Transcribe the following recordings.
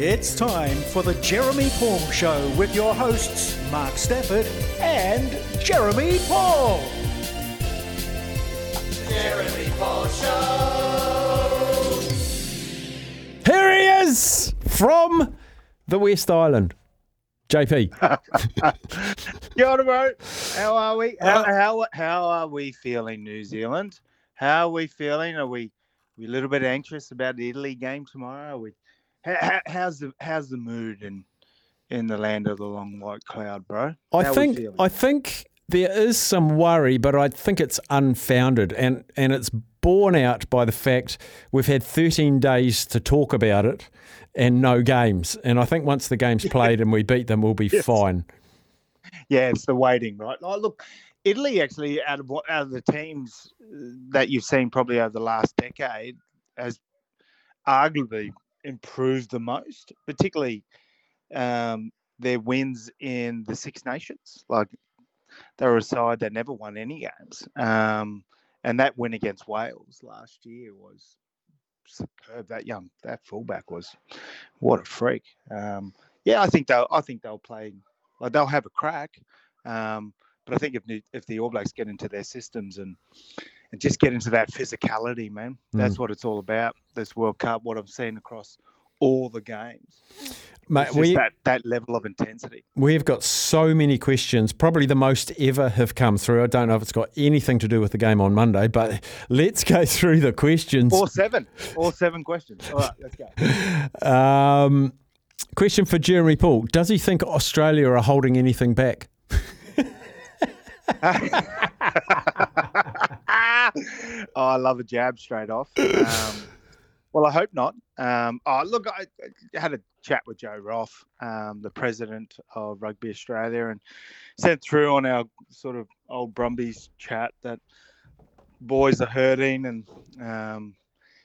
It's time for the Jeremy Paul Show with your hosts, Mark Stafford and Jeremy Paul. Jeremy Paul Show. Here he is from the West Island. JP. Kia ora, bro. How are we? How, how, how are we feeling, New Zealand? How are we feeling? Are we, we a little bit anxious about the Italy game tomorrow? Are we, how, how's the how's the mood in in the land of the long white cloud, bro? I How we think? I think there is some worry, but I think it's unfounded and, and it's borne out by the fact we've had 13 days to talk about it and no games. And I think once the game's played and we beat them, we'll be Yes. fine. yeah, it's the waiting, right? Oh, look, Italy actually out of what out of the teams uh, that you've seen probably over the last decade has arguably improved the most, particularly um, their wins in the Six Nations. Like they were a side that never won any games, um, and that win against Wales last year was superb. That young that fullback was what a freak. Um, yeah, I think they'll I think they'll play like they'll have a crack. Um, but I think if if the All Blacks get into their systems and and just get into that physicality, man, that's what it's all about. This World Cup, what I've seen across all the games, Mate, we, that that level of intensity. we've got so many questions, probably the most ever have come through. I don't know if it's got anything to do with the game on Monday, but let's go through the questions. Or seven, or seven questions. All right, let's go. Um, question for Jeremy Paul Does he think Australia are holding anything back? oh, I love a jab straight off. Um, well, I hope not. Um, oh, look, I, I had a chat with Joe Roff, um, the president of Rugby Australia, and sent through on our sort of old Brumbies chat that boys are hurting, and um,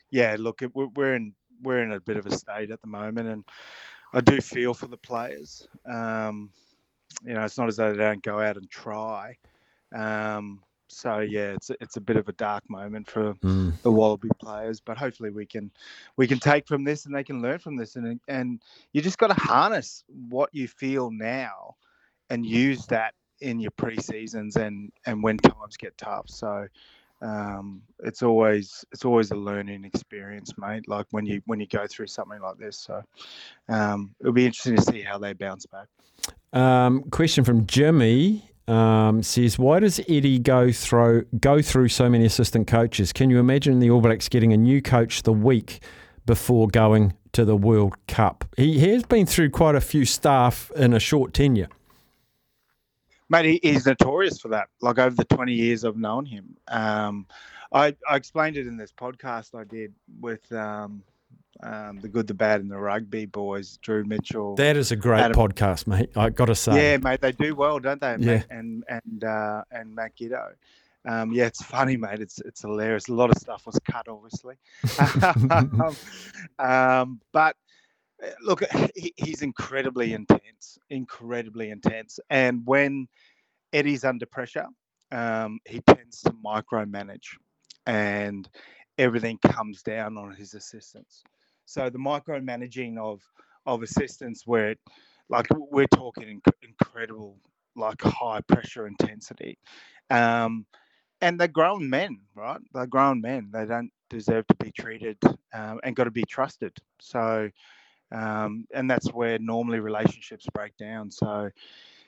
yeah, look, it, we're, in we're in a bit of a state at the moment, and I do feel for the players. Um, you know, it's not as though they don't go out and try. Um, so yeah, it's a, it's a bit of a dark moment for the Wallaby players, but hopefully we can we can take from this and they can learn from this, and and you just got to harness what you feel now, and use that in your pre seasons and and when times get tough. So. Um, it's always it's always a learning experience, mate. Like when you when you go through something like this, so um, it'll be interesting to see how they bounce back. Um, question from Jimmy um, says, "Why does Eddie go through go through so many assistant coaches? Can you imagine the All Blacks getting a new coach the week before going to the World Cup? He has been through quite a few staff in a short tenure. Mate, he, he's notorious for that. Like over the 20 years I've known him. Um, I, I explained it in this podcast I did with um, um, the good, the bad, and the rugby boys, Drew Mitchell. That is a great Adam- podcast, mate. I got to say, yeah, mate, they do well, don't they? Yeah. Mate? And and uh, and Matt Giteau. Um, yeah, it's funny, mate. It's it's hilarious. A lot of stuff was cut, obviously. um, but uh, look, he, he's incredibly intense, incredibly intense. And when Eddie's under pressure, um, he tends to micromanage, and everything comes down on his assistants. So the micromanaging of of assistants, where it, like we're talking inc- incredible, like high pressure intensity, um, and they're grown men, right? They're grown men. They don't deserve to be treated um, and got to be trusted. So, um, and that's where normally relationships break down. So,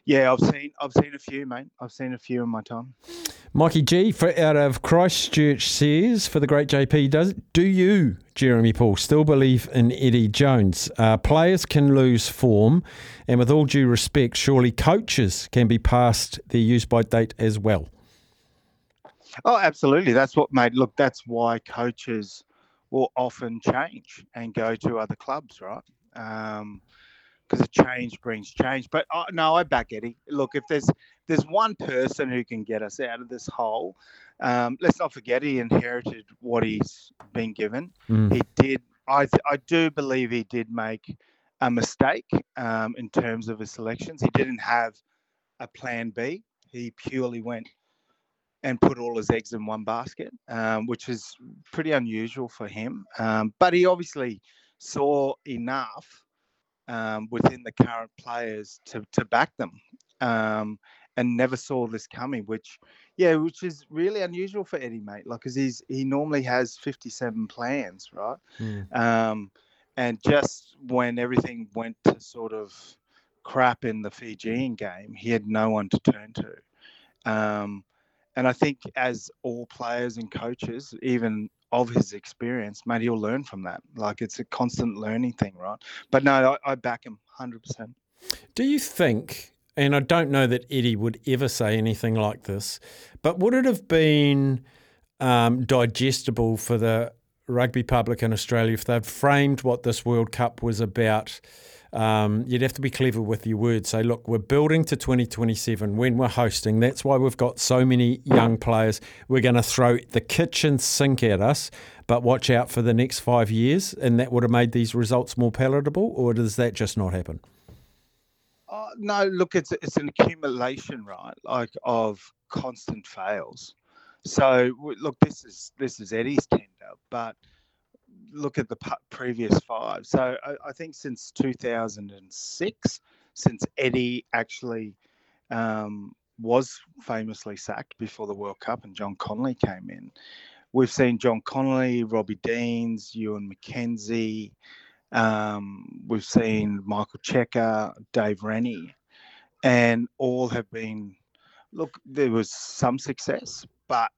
yeah, I've seen I've seen a few, mate. I've seen a few in my time. Mikey G for, out of Christchurch says, for the great JP, does do you, Jeremy Paul, still believe in Eddie Jones? Uh, players can lose form, and with all due respect, surely coaches can be past their use by date as well. Oh, absolutely. That's what made look. That's why coaches will often change and go to other clubs, right? Um, because a change brings change. But no, I back Eddie. Look, if there's there's one person who can get us out of this hole, um, let's not forget he inherited what he's been given. Mm. He did. I th- I do believe he did make a mistake um, in terms of his selections. He didn't have a plan B. He purely went and put all his eggs in one basket, um, which is pretty unusual for him. Um, but he obviously saw enough um, within the current players to, to back them um, and never saw this coming, which, yeah, which is really unusual for Eddie, mate. Like, because he's he normally has 57 plans, right? Mm. Um, and just when everything went to sort of crap in the Fijian game, he had no one to turn to. Um, and I think as all players and coaches, even of his experience, mate, he'll learn from that. Like it's a constant learning thing, right? But no, I, I back him 100%. Do you think, and I don't know that Eddie would ever say anything like this, but would it have been um, digestible for the rugby public in Australia if they'd framed what this World Cup was about? Um, you'd have to be clever with your words. Say, look, we're building to 2027 when we're hosting. That's why we've got so many young players. We're going to throw the kitchen sink at us, but watch out for the next five years. And that would have made these results more palatable, or does that just not happen? Oh, no, look, it's it's an accumulation, right? Like of constant fails. So look, this is this is Eddie's tender, but look at the previous five. So I, I think since 2006, since Eddie actually um, was famously sacked before the World Cup and John Connolly came in, we've seen John Connolly, Robbie Deans, Ewen McKenzie. Um, we've seen Michael Cheika, Dave Rennie, and all have been. Look, there was some success, but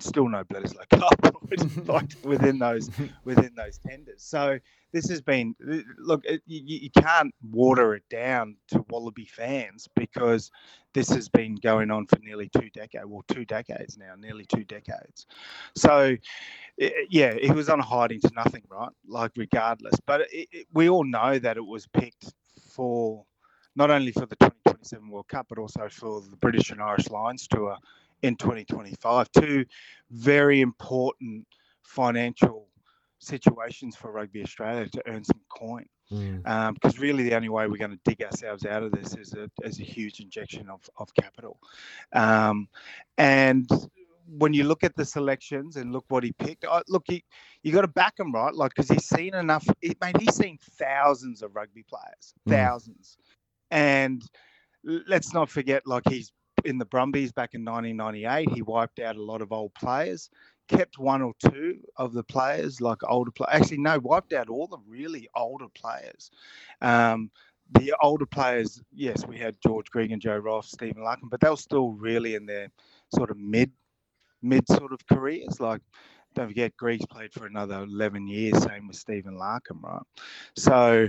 still no Bledisloe Cup like within those within those tenders. So this has been look. It, you, you can't water it down to Wallaby fans because this has been going on for nearly two decades. Well, two decades now, nearly two decades. So it, yeah, it was on a hiding to nothing, right? Like regardless, but it, it, we all know that it was picked for not only for the 2027 World Cup, but also for the British and Irish Lions tour in 2025. Two very important financial situations for Rugby Australia to earn some coin. Mm. Um, because really, the only way we're going to dig ourselves out of this is a, is a huge injection of, of capital. Um, and when you look at the selections and look what he picked, I, look, he, you got to back him, right? Like, because he's seen enough, he, mate, he's seen thousands of rugby players, Mm. thousands. And let's not forget, like, he's in the Brumbies back in 1998, he wiped out a lot of old players, kept one or two of the players, like older players. Actually, no, wiped out all the really older players. Um, the older players, yes, we had George Gregan and Joe Roff, Stephen Larkham, but they were still really in their sort of mid, mid sort of careers. Like, don't forget, Gregan's played for another 11 years, same with Stephen Larkham, right? So,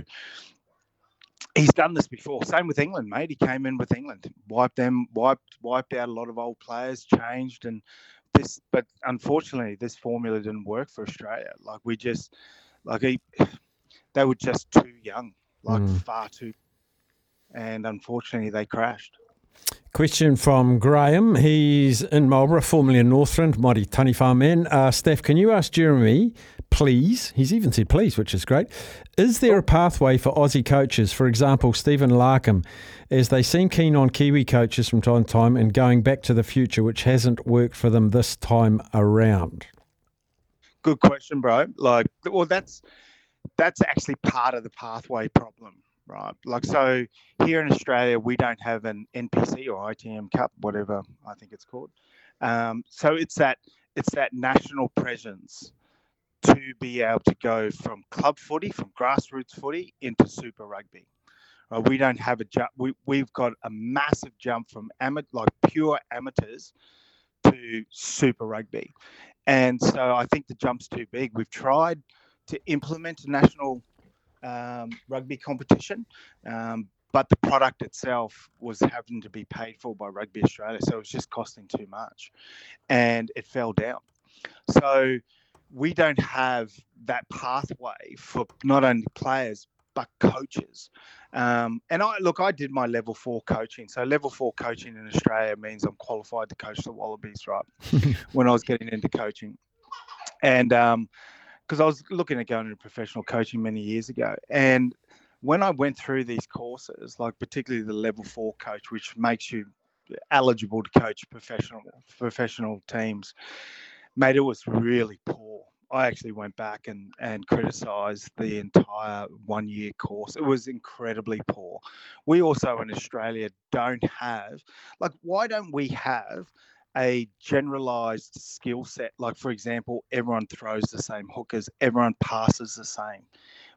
he's done this before. Same with England, mate. He came in with England, wiped them, wiped wiped out a lot of old players, changed, and this. But unfortunately, this formula didn't work for Australia. Like we just, like he, they were just too young, like Mm. far too, and unfortunately, they crashed. Question from Graham. He's in Marlborough, formerly in Northland, mighty Taniwha man. Uh, Staf, can you ask Jeremy, please? He's even said please, which is great. Is there a pathway for Aussie coaches, for example, Stephen Larkham, as they seem keen on Kiwi coaches from time to time and going back to the future, which hasn't worked for them this time around? Good question, bro. Like, well, that's that's actually part of the pathway problem, right? Like, so here in Australia, we don't have an NPC or ITM Cup, whatever I think it's called. Um, so it's that it's that national presence to be able to go from club footy, from grassroots footy into Super Rugby. Right? We don't have a jump. We we've got a massive jump from amateur, like pure amateurs, to Super Rugby, and so I think the jump's too big. We've tried to implement a national um, rugby competition, um, but the product itself was having to be paid for by Rugby Australia, so it was just costing too much, and it fell down. So we don't have that pathway for not only players but coaches. Um, and I look, I did my level four coaching. So level four coaching in Australia means I'm qualified to coach the Wallabies, right? when I was getting into coaching, and because I was looking at going into professional coaching many years ago, and when I went through these courses, like particularly the level four coach, which makes you eligible to coach professional professional teams, mate, it was really poor. I actually went back and, and criticized the entire one year course. It was incredibly poor. We also in Australia don't have, like, why don't we have a generalized skill set? Like, for example, everyone throws the same hookers, everyone passes the same.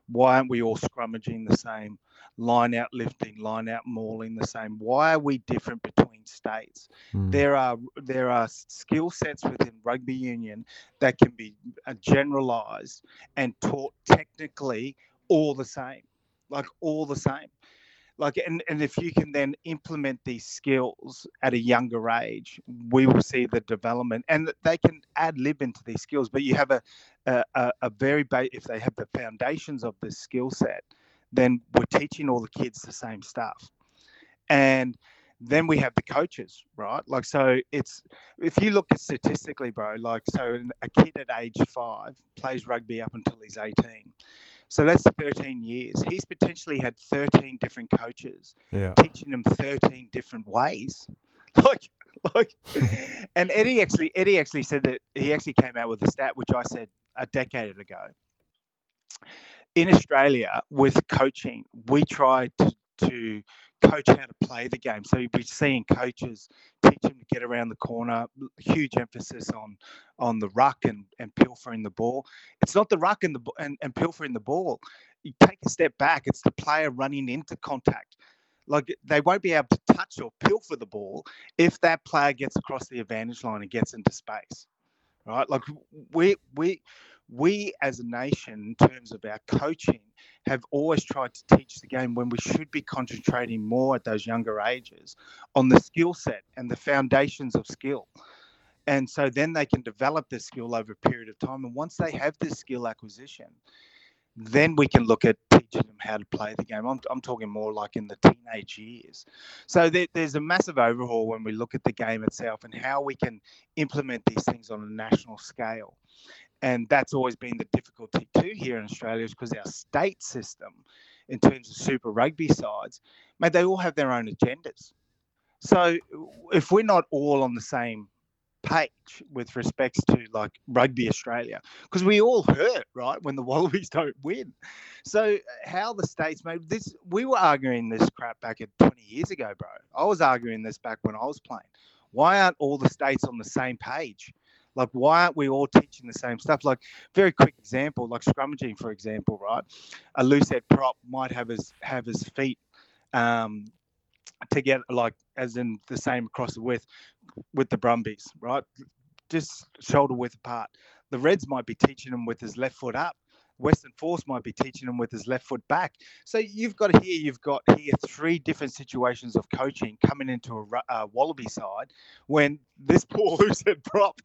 Why aren't we all scrummaging the same? Line out lifting, line out mauling the same. Why are we different between states? Mm. There are there are skill sets within rugby union that can be uh, generalized and taught technically all the same, like all the same like and, and if you can then implement these skills at a younger age we will see the development. And they can add lib into these skills but you have a a, a very ba- if they have the foundations of this skill set then we're teaching all the kids the same stuff. And then we have the coaches right? Like so it's if you look at statistically bro like so a kid at age five plays rugby up until he's 18 so that's 13 years. He's potentially had 13 different coaches yeah. teaching him 13 different ways. Like, like, and Eddie actually, Eddie actually said that he actually came out with a stat which I said a decade ago. In Australia, with coaching, we try to, to coach how to play the game. So you'll be seeing coaches teach him to get around the corner. Huge emphasis on on the ruck and, and pilfering the ball. It's not the ruck and the and, and pilfering the ball. You take a step back. It's the player running into contact. Like they won't be able to touch or pilfer the ball if that player gets across the advantage line and gets into space. Right? Like we we we as a nation, in terms of our coaching, have always tried to teach the game when we should be concentrating more at those younger ages on the skill set and the foundations of skill. And so then they can develop this skill over a period of time. And once they have this skill acquisition, then we can look at teaching them how to play the game. I'm, I'm talking more like in the teenage years. So there, there's a massive overhaul when we look at the game itself and how we can implement these things on a national scale and that's always been the difficulty too here in Australia is because our state system, in terms of Super Rugby sides, mate, they all have their own agendas. So if we're not all on the same page with respects to like Rugby Australia, because we all hurt right when the Wallabies don't win. So how the states made this, we were arguing this crap back at 20 years ago, bro. I was arguing this back when I was playing. Why aren't all the states on the same page? Like, why aren't we all teaching the same stuff? Like, very quick example, like scrummaging, for example, right? A loose head prop might have his have his feet um, together, like as in the same across the width with the Brumbies, right? Just shoulder width apart. The Reds might be teaching him with his left foot up. Western Force might be teaching him with his left foot back. So you've got here, you've got here three different situations of coaching coming into a uh, Wallaby side when this poor loosehead prop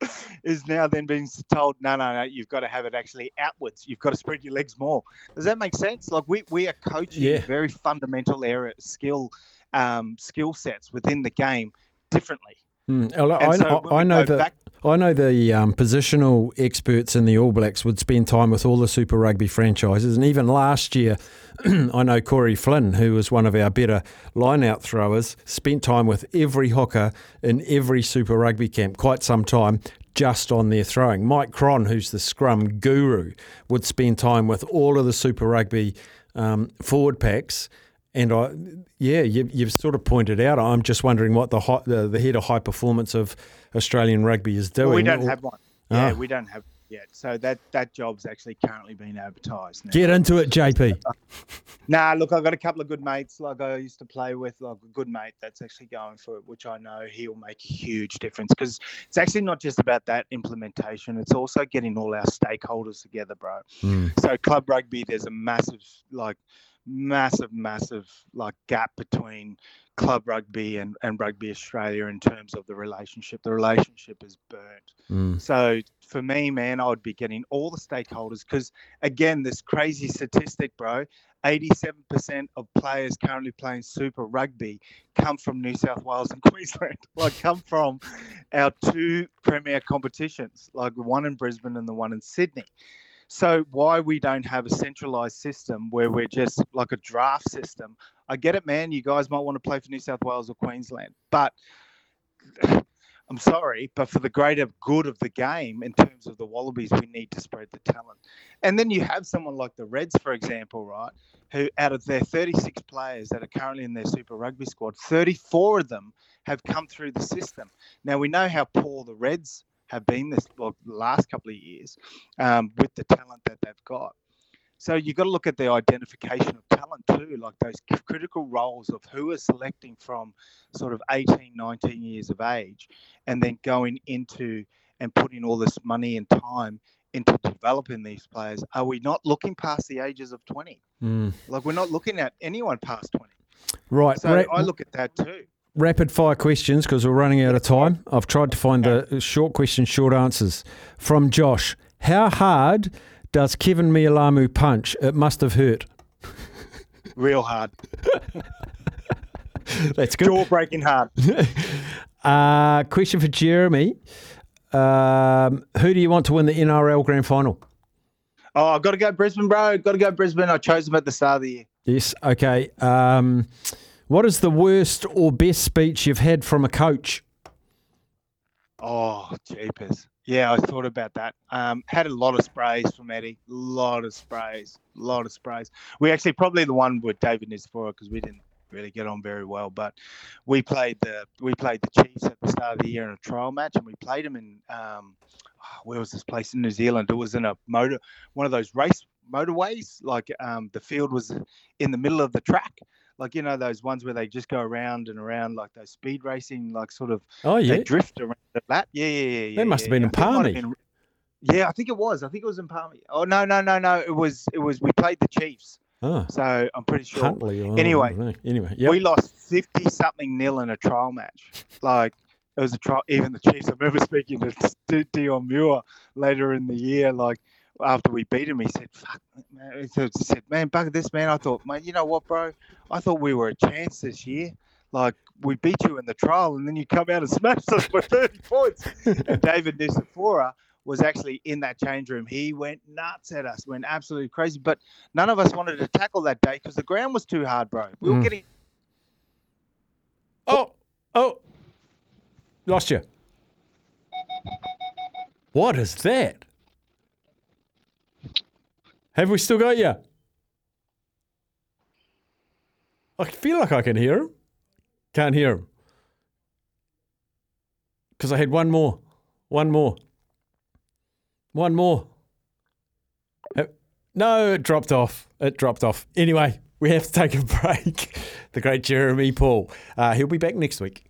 is now then being told, no, no, no, you've got to have it actually outwards. You've got to spread your legs more. Does that make sense? Like we, we are coaching yeah. very fundamental area skill um, skill sets within the game differently. Mm, I, so I, I know that. Back, I know the um, positional experts in the All Blacks would spend time with all the Super Rugby franchises, and even last year, I know Corey Flynn, who was one of our better line-out throwers, spent time with every hooker in every Super Rugby camp, quite some time, just on their throwing. Mike Cron, who's the scrum guru, would spend time with all of the Super Rugby um, forward packs and I, yeah, you, have sort of pointed out. I'm just wondering what the, high, the, the head of high performance of Australian rugby is doing. Well, we don't have one. Yeah, oh. we don't have yet. So that that job's actually currently being advertised. Now. Get into it, JP. nah, look, I've got a couple of good mates like I used to play with, like a good mate that's actually going for it, which I know he'll make a huge difference because it's actually not just about that implementation. It's also getting all our stakeholders together, bro. Mm. So club rugby, there's a massive like massive, massive like gap between club rugby and, and rugby Australia in terms of the relationship. The relationship is burnt. Mm. So for me, man, I would be getting all the stakeholders because again, this crazy statistic, bro. 87% of players currently playing Super Rugby come from New South Wales and Queensland. Like, come from our two premier competitions, like the one in Brisbane and the one in Sydney. So, why we don't have a centralized system where we're just like a draft system? I get it, man. You guys might want to play for New South Wales or Queensland, but I'm sorry, but for the greater good of the game in terms of the Wallabies, we need to spread the talent. And then you have someone like the Reds, for example, right, who out of their 36 players that are currently in their Super Rugby squad, 34 of them have come through the system. Now we know how poor the Reds have been this well, the last couple of years um, with the talent that they've got. So you've got to look at the identification of talent too, like those critical roles of who are selecting from sort of 18, 19 years of age, and then going into and putting all this money and time into developing these players. Are we not looking past the ages of 20? Mm. Like we're not looking at anyone past 20. Right. So Ra- I look at that too. Rapid fire questions because we're running out of time. I've tried to find the short questions, short answers. From Josh How hard does Kevin Mealamu punch? It must have hurt. Real hard. That's good. Jaw breaking hard. Uh, question for Jeremy. Um, who do you want to win the NRL Grand Final? Oh, I've got to go Brisbane, bro. Got to go Brisbane. I chose them at the start of the year. Yes. Okay. Um, what is the worst or best speech you've had from a coach? Oh, jeepers. Yeah, I thought about that. Um, had a lot of sprays from Eddie. lot of sprays. A lot of sprays. We actually probably the one with David is Nucifora because we didn't really get on very well. But we played the we played the Chiefs at the start of the year in a trial match, and we played them in um, where was this place in New Zealand? It was in a motor one of those race motorways. Like um, the field was in the middle of the track. Like you know those ones where they just go around and around like those speed racing, like sort of Oh, yeah. they drift around the lap. Yeah, yeah, yeah. yeah That must yeah, have been yeah. in I think it might have Palmy. been- yeah, I think it was. I think it was in Palmy. Oh no, no, no, no. It was. It was. We played the Chiefs, Oh, so I'm pretty sure Huntly. or- Anyway. I don't know. Anyway. Yep. we lost fifty something nil in a trial match. Like it was a trial. Even the Chiefs. I remember speaking to Deon Muir later in the year. Like after we beat him, he said, "Fuck, man." He said, "Man, bugger this, man." I thought, man, you know what, bro? I thought we were a chance this year. Like we beat you in the trial, and then you come out and smash us by thirty points. and David Nucifora was actually in that change room. He went nuts at us, went absolutely crazy. But none of us wanted to tackle that day because the ground was too hard, bro. We were Mm. getting Oh, oh, lost you. What is that? Have we still got you? I feel like I can hear him. Can't hear him. Because I had one more. One more. One more. No, it dropped off. It dropped off. Anyway, we have to take a break. The great Jeremy Paul. Uh, he'll be back next week.